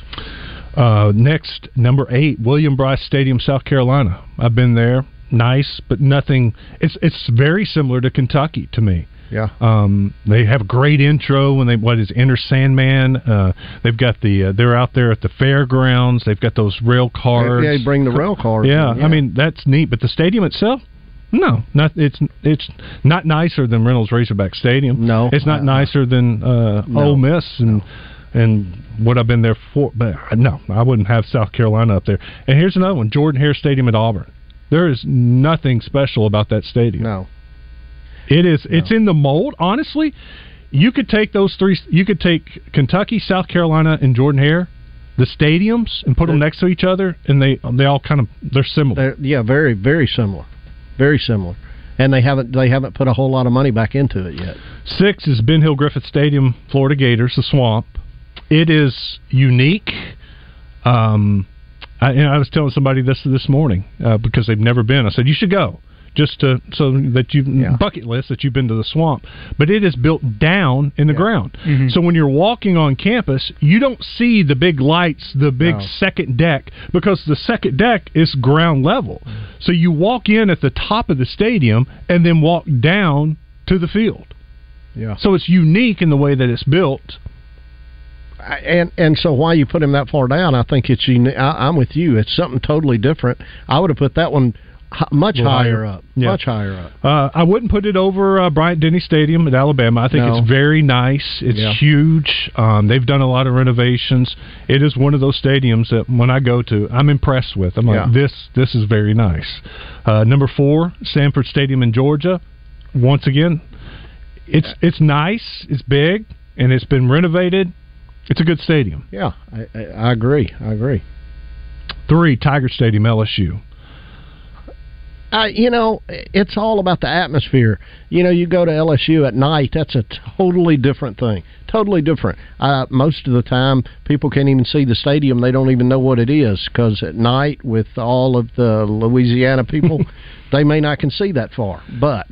Uh, next, number eight, William Brice Stadium, South Carolina. I've been there. Nice, but nothing. It's it's very similar to Kentucky to me. Yeah. Um, they have a great intro when they what is Enter Sandman. Uh, they've got the uh, they're out there at the fairgrounds. They've got those rail cars. Yeah, you bring the rail cars. Yeah, yeah. I mean that's neat. But the stadium itself, no, not it's it's not nicer than Reynolds Razorback Stadium. No, it's not uh, nicer than uh, No. Ole Miss and and what I've been there for. But no, I wouldn't have South Carolina up there. And here's another one: Jordan Hare Stadium at Auburn. There is nothing special about that stadium. No, it is. It's in the mold. Honestly, you could take those three. You could take Kentucky, South Carolina, and Jordan Hare, the stadiums, and put them next to each other, and they they all kind of they're similar. They're, yeah, very very similar, very similar, and they haven't they haven't put a whole lot of money back into it yet. Six is Ben Hill Griffith Stadium, Florida Gators, the Swamp. It is unique. Um, I, I was telling somebody this this morning uh, because they've never been. I said you should go just to so that you bucket list that you've been to the swamp. But it is built down in the ground, Mhm. so when you're walking on campus, you don't see the big lights, the big No. second deck because the second deck is ground level. So you walk in at the top of the stadium and then walk down to the field. Yeah. So it's unique in the way that it's built. And and so why you put him that far down? I think it's uni- I, I'm with you. It's something totally different. I would have put that one much higher, higher. up, Yeah. much higher up. Uh, I wouldn't put it over uh, Bryant Denny Stadium at Alabama. I think No. it's very nice. It's Yeah. huge. Um, they've done a lot of renovations. It is one of those stadiums that when I go to, I'm impressed with. I'm like, Yeah. this this is very nice. Uh, number four, Sanford Stadium in Georgia. Once again, it's it's nice. It's big and it's been renovated. It's a good stadium. Yeah, I, I, I agree. I agree. Three, Tiger Stadium, LSU. I, you know, it's all about the atmosphere. You know, you go to LSU at night, that's a totally different thing. Totally different. Uh, most of the time, people can't even see the stadium. They don't even know what it is because at night, with all of the Louisiana people, they may not can see that far. But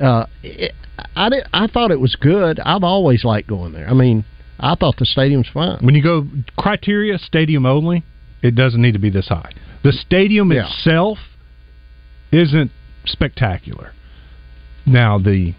uh, it, I, did, I thought it was good. I've always liked going there. I mean, I thought the stadium's fine. When you go criteria stadium only, it doesn't need to be this high. The stadium Yeah. itself isn't spectacular. Now the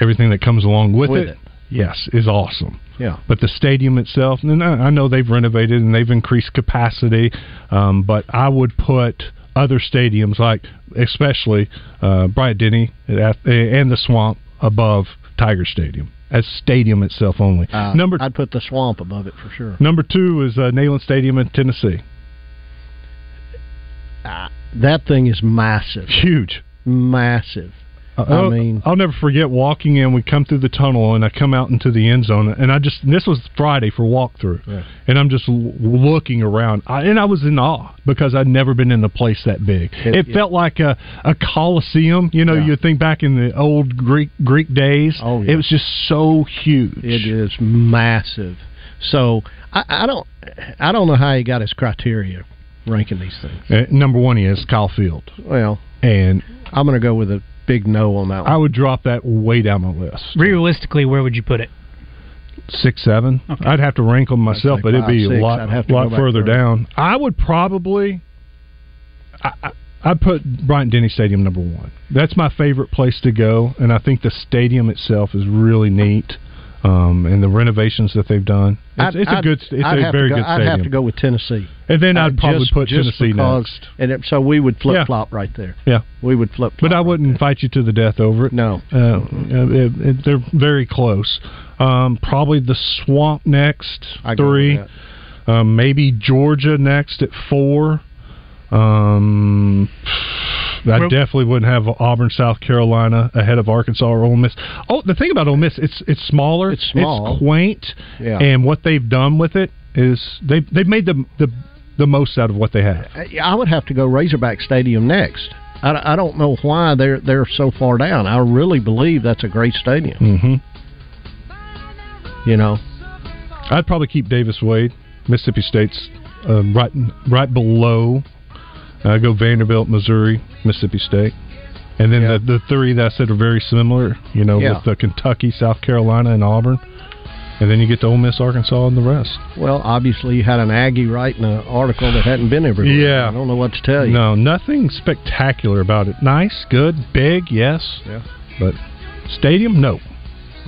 everything that comes along with, With it, it. yes, is awesome. Yeah. But the stadium itself, and I know they've renovated and they've increased capacity, um, but I would put other stadiums like, especially uh, Bryant Denny and the Swamp above Tiger Stadium as stadium itself only. Uh, Number I'd put the swamp above it for sure. Number two is uh, Neyland Stadium in Tennessee. Uh, that thing is massive. Huge. Massive. Uh, I I mean, I'll never forget walking in. We come through the tunnel, and I come out into the end zone, and I just and this was Friday for walkthrough, Yeah. and I'm just l- looking around, I, and I was in awe because I'd never been in a place that big. It- It, felt like a a coliseum. You know, Yeah. you think back in the old Greek Greek days. Oh, yeah. It was just so huge. It is massive. So I, I don't, I don't know how he got his criteria ranking these things. Uh, number one is Kyle Field, Well, and I'm going to go with a big no on that one. I would drop that way down my list. Realistically, where would you put it? six seven. I'd have to rank them myself, like but it'd be six. a lot have to lot further further. down. I would probably. I, I, I'd put Bryant Denny Stadium number one. That's my favorite place to go, and I think the stadium itself is really neat, um, and the renovations that they've done. It's, I'd- it's a I'd- good. It's I'd a very go- good I'd have to go with Tennessee. And then Uh, I'd probably just- put just Tennessee because- next. And it, so we would flip flop right there. Yeah, we would flip. But I wouldn't fight you to the death over it. No, uh, uh, it, it, they're very close. Um, probably the Swamp next I three. Um, maybe Georgia next at four. Um, I Well- definitely wouldn't have Auburn, South Carolina ahead of Arkansas or Ole Miss. Oh, the thing about Ole Miss, it's it's smaller, it's small. quaint, Yeah. and what they've done with it is they they've made the the the most out of what they have. I- I would have to go Razorback Stadium next. I, I don't know why they're they're so far down. I really believe that's a great stadium. Mm-hmm. You know, I'd probably keep Davis Wade, Mississippi State's um, right right below. Uh, go Vanderbilt, Missouri, Mississippi State, and then the the three that I said are very similar. You know, Yeah. with the Kentucky, South Carolina, and Auburn, and then you get to Ole Miss, Arkansas, and the rest. well, obviously you had an Aggie writing an article that hadn't been everywhere. Yeah. I don't know what to tell you. No, nothing spectacular about it. Nice, good, big, yes. Yeah. But Stadium? No.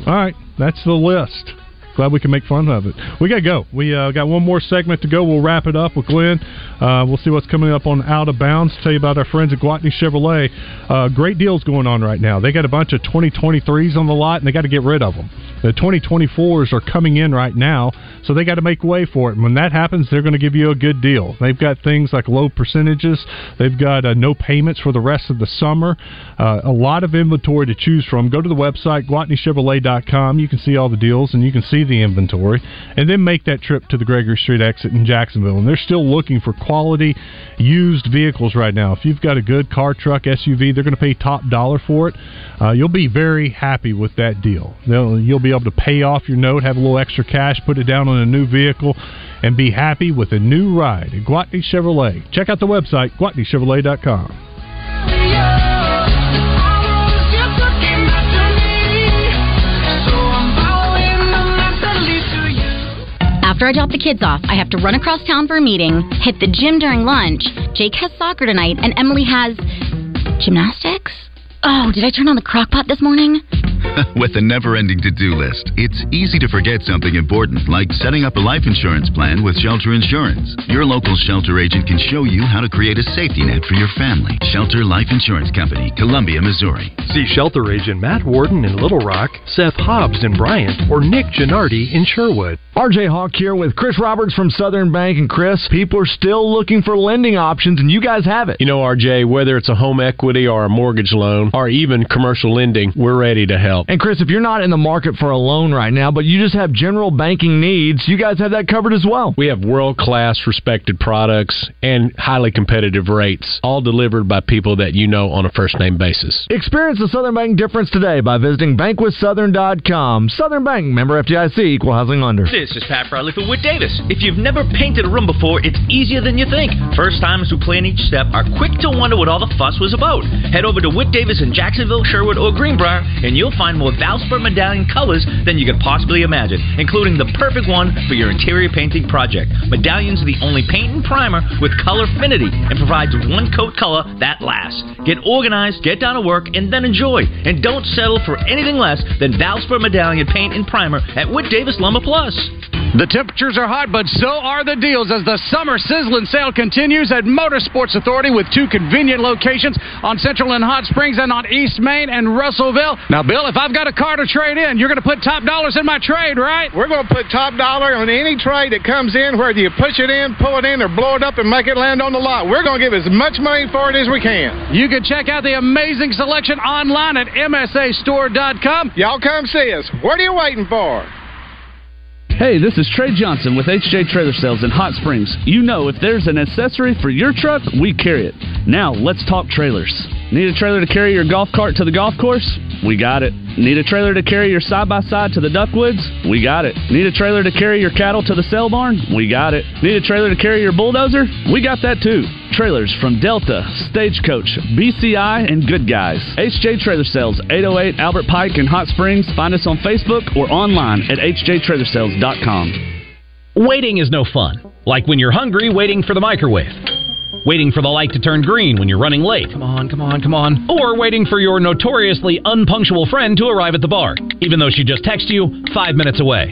All right, that's the list. Glad we can make fun of it. We got to go. We uh, got one more segment to go. We'll wrap it up with Glen. Uh, we'll see what's coming up on Out of Bounds. Tell you about our friends at Gwatney Chevrolet. Uh, great deals going on right now. They got a bunch of 2023s on the lot, and they got to get rid of them. The 2024s are coming in right now, so they got to make way for it. And when that happens, they're going to give you a good deal. They've got things like low percentages. They've got uh, no payments for the rest of the summer. Uh, a lot of inventory to choose from. Go to the website GwatneyChevrolet.com. You can see all the deals, and you can see the inventory, and then make that trip to the Gregory Street exit in Jacksonville. And they're still looking for quality used vehicles right now. If you've got a good car, truck, SUV, they're going to pay top dollar for it. Uh, you'll be very happy with that deal. They'll, you'll be able to pay off your note, have a little extra cash, put it down on a new vehicle, and be happy with a new ride at Gwatney Chevrolet. Check out the website, GwatneyChevrolet.com. After I drop the kids off, I have to run across town for a meeting, hit the gym during lunch. Jake has soccer tonight, and Emily has gymnastics. Oh, did I turn on the crock pot this morning? With a never ending to do list, it's easy to forget something important, like setting up a life insurance plan with Shelter Insurance. Your local shelter agent can show you how to create a safety net for your family. Shelter Life Insurance Company, Columbia, Missouri. See Shelter Agent Matt Warden in Little Rock, Seth Hobbs in Bryant, or Nick Gennardi in Sherwood. RJ Hawk here with Chris Roberts from Southern Bank. And Chris, people are still looking for lending options, and you guys have it. You know, RJ, whether it's a home equity or a mortgage loan or even commercial lending, we're ready to help. And Chris, if you're not in the market for a loan right now, but you just have general banking needs, you guys have that covered as well. We have world class respected products and highly competitive rates, all delivered by people that you know on a first name basis. Experience the Southern Bank difference today by visiting bankwithsouthern.com. Southern Bank, member FDIC, equal housing lender. This is Pat Bradley for Wood Davis. If you've never painted a room before, it's easier than you think. First timers who plan each step are quick to wonder what all the fuss was about. Head over to Wood Davis in Jacksonville, Sherwood, or Greenbrier, and you'll find more Valspar medallion colors than you could possibly imagine, including the perfect one for your interior painting project. Medallions the only paint and primer with color affinity and provides one coat color that lasts. Get organized, get down to work, and then enjoy. And don't settle for anything less than Valspar medallion paint and primer at Wood Davis Lumber Plus. The temperatures are hot, but so are the deals as the summer sizzling sale continues at Motorsports Authority with two convenient locations on Central and Hot Springs and on East Main and Russellville. Now, Bill, if I've got a car to trade in, you're going to put top dollars in my trade, right? We're going to put top dollar on any trade that comes in, whether you push it in, pull it in, or blow it up and make it land on the lot. We're going to give as much money for it as we can. You can check out the amazing selection online at MSAstore.com. Y'all come see us. What are you waiting for? Hey, this is Trey Johnson with HJ Trailer Sales in Hot Springs. You know, if there's an accessory for your truck, we carry it. Now, let's talk trailers. Need a trailer to carry your golf cart to the golf course? We got it. Need a trailer to carry your side by side to the Duckwoods? We got it. Need a trailer to carry your cattle to the sale barn? We got it. Need a trailer to carry your bulldozer? We got that too. Trailers from Delta, Stagecoach, BCI, and Good Guys. HJ Trailer Sales, 808 Albert Pike in Hot Springs. Find us on Facebook or online at hjtrailersales.com. Waiting is no fun. Like when you're hungry, waiting for the microwave. Waiting for the light to turn green when you're running late. Come on, come on, come on. Or waiting for your notoriously unpunctual friend to arrive at the bar, even though she just texted you five minutes away.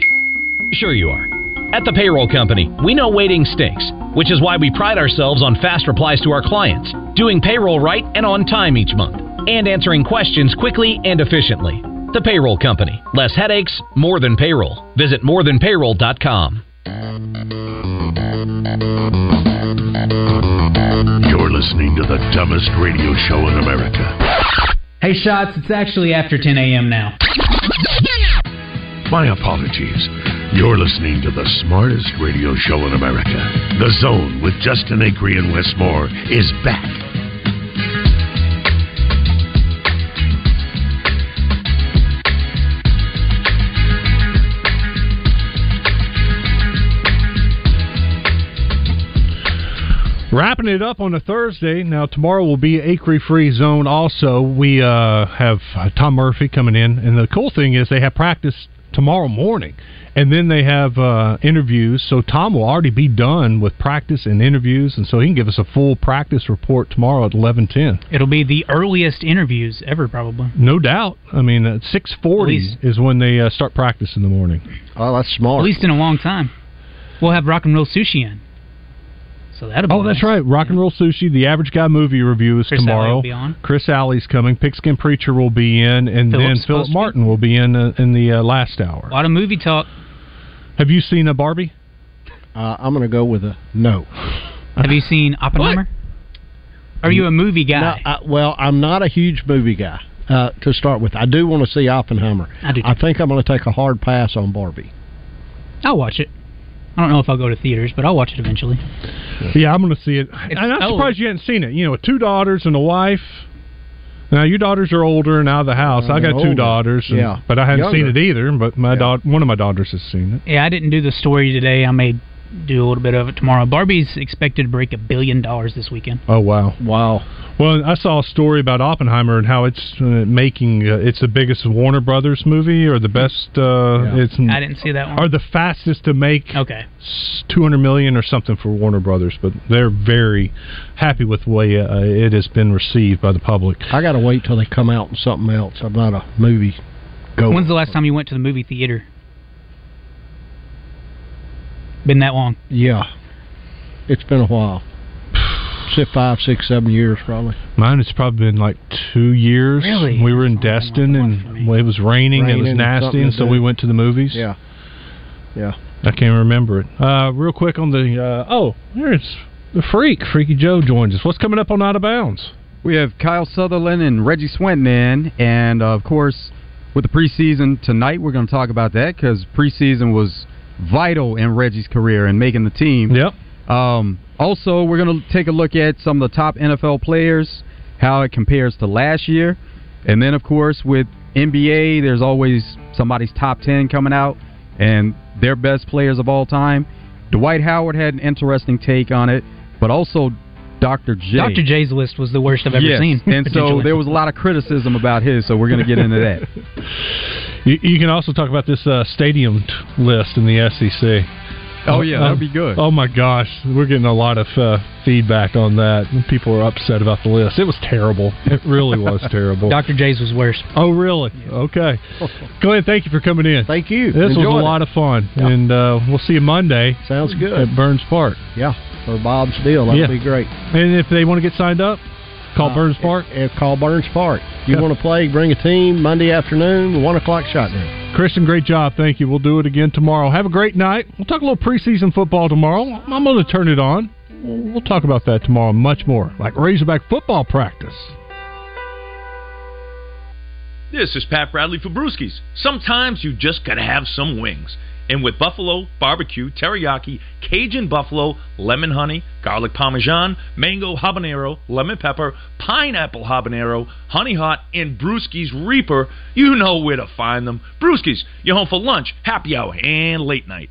Sure, you are. At the payroll company, we know waiting stinks, which is why we pride ourselves on fast replies to our clients, doing payroll right and on time each month, and answering questions quickly and efficiently. The payroll company. Less headaches, more than payroll. Visit morethanpayroll.com. You're listening to the dumbest radio show in America. Hey, Shots, it's actually after 10 a.m. now. My apologies. You're listening to the smartest radio show in America. The Zone with Justin Acri and Wes Moore is back. Wrapping it up on a Thursday. Now tomorrow will be Acri Free Zone. Also, we uh, have uh, Tom Murphy coming in, and the cool thing is they have practice tomorrow morning, and then they have uh, interviews. So Tom will already be done with practice and interviews, and so he can give us a full practice report tomorrow at eleven ten. It'll be the earliest interviews ever, probably. No doubt. I mean, at six forty is when they uh, start practice in the morning. Oh, that's smart. At least in a long time. We'll have rock and roll sushi in. So that'll be Oh, that's nice. right. Rock and Roll Sushi, the Average Guy movie review is Chris Alley tomorrow. will be on. Chris Alley's coming. Pigskin Preacher will be in, and Philip's then supposed Philip to be. Martin will be in uh, in the uh, last hour. A lot of movie talk. Have you seen a Barbie? Uh, I'm going to go with a no. Have you seen Oppenheimer? Are you a movie guy? No, I, well, I'm not a huge movie guy uh, to start with. I do want to see Oppenheimer. I do. I think I'm going to take a hard pass on Barbie. I'll watch it. I don't know if I'll go to theaters, but I'll watch it eventually. Yeah, I'm going to see it. I'm not oh. surprised you hadn't seen it. You know, with two daughters and a wife. Now your daughters are older and out of the house. Uh, I got two older. daughters, and- Yeah. but I hadn't seen it either. But my daughter, one of my daughters has seen it. Yeah, I didn't do the story today. I may do a little bit of it tomorrow. Barbie's expected to break a billion dollars this weekend. Oh wow, wow. Well, I saw a story about Oppenheimer and how it's uh, making uh, it's the biggest Warner Brothers movie or the best. Uh, It's I didn't see that one. Or the fastest to make. Okay. Two hundred million or something for Warner Brothers, but they're very happy with the way uh, it has been received by the public. I got to wait till they come out in something else. I'm not a movie goer. When's the last time you went to the movie theater? Been that long? Yeah, it's been a while. Say five, six, seven years probably. Mine it's probably been like two years. Really? We were in Destin and well, it was raining. it was nasty, and so we went to the movies. Yeah, yeah. I can't remember it. Uh, real quick on the uh, oh, there's the freak. Freaky Joe joins us. What's coming up on Out of Bounds? We have Kyle Sutherland and Reggie Swinton in, and uh, of course, with the preseason tonight, we're going to talk about that because preseason was vital in Reggie's career and making the team. Yep. Um, also, we're going to take a look at some of the top NFL players, how it compares to last year, and then of course with NBA, there's always somebody's top ten coming out and their best players of all time. Dwight Howard had an interesting take on it, but also Dr. J. Dr. J's list was the worst I've ever yes. seen. and so there was a lot of criticism about his, so we're going to get into that. You, you can also talk about this uh, stadium t- list in the SEC. Oh, yeah, that'd be good. Oh my gosh, we're getting a lot of uh, feedback on that. People are upset about the list. It was terrible. It really was terrible. Dr. J's was worse. Oh, really? Okay. Glen, thank you for coming in. Thank you. This was Enjoyed a it. lot of fun, Yeah. and uh, we'll see you Monday. Sounds good. at Burns Park. Yeah, for Bob's deal, that'd Yeah. be great. And if they want to get signed up, call Uh, Burns Park. eh, call Burns Park. You Yeah. want to play? Bring a team Monday afternoon, one o'clock shotgun. Christian, great job. Thank you. We'll do it again tomorrow. Have a great night. We'll talk a little preseason football tomorrow. I'm going to turn it on. We'll we'll talk about that tomorrow much more, like Razorback football practice. This is Pat Bradley for Brewskis. Sometimes you just gotta have some wings. And with buffalo, barbecue, teriyaki, Cajun buffalo, lemon honey, garlic parmesan, mango habanero, lemon pepper, pineapple habanero, honey hot, and Brewski's Reaper, you know where to find them. Brewski's, you're home for lunch, happy hour, and late night.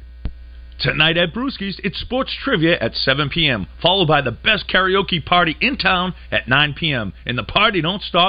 Tonight at Brewski's, it's sports trivia at 7 p.m., followed by the best karaoke party in town at 9 p.m. And the party don't stop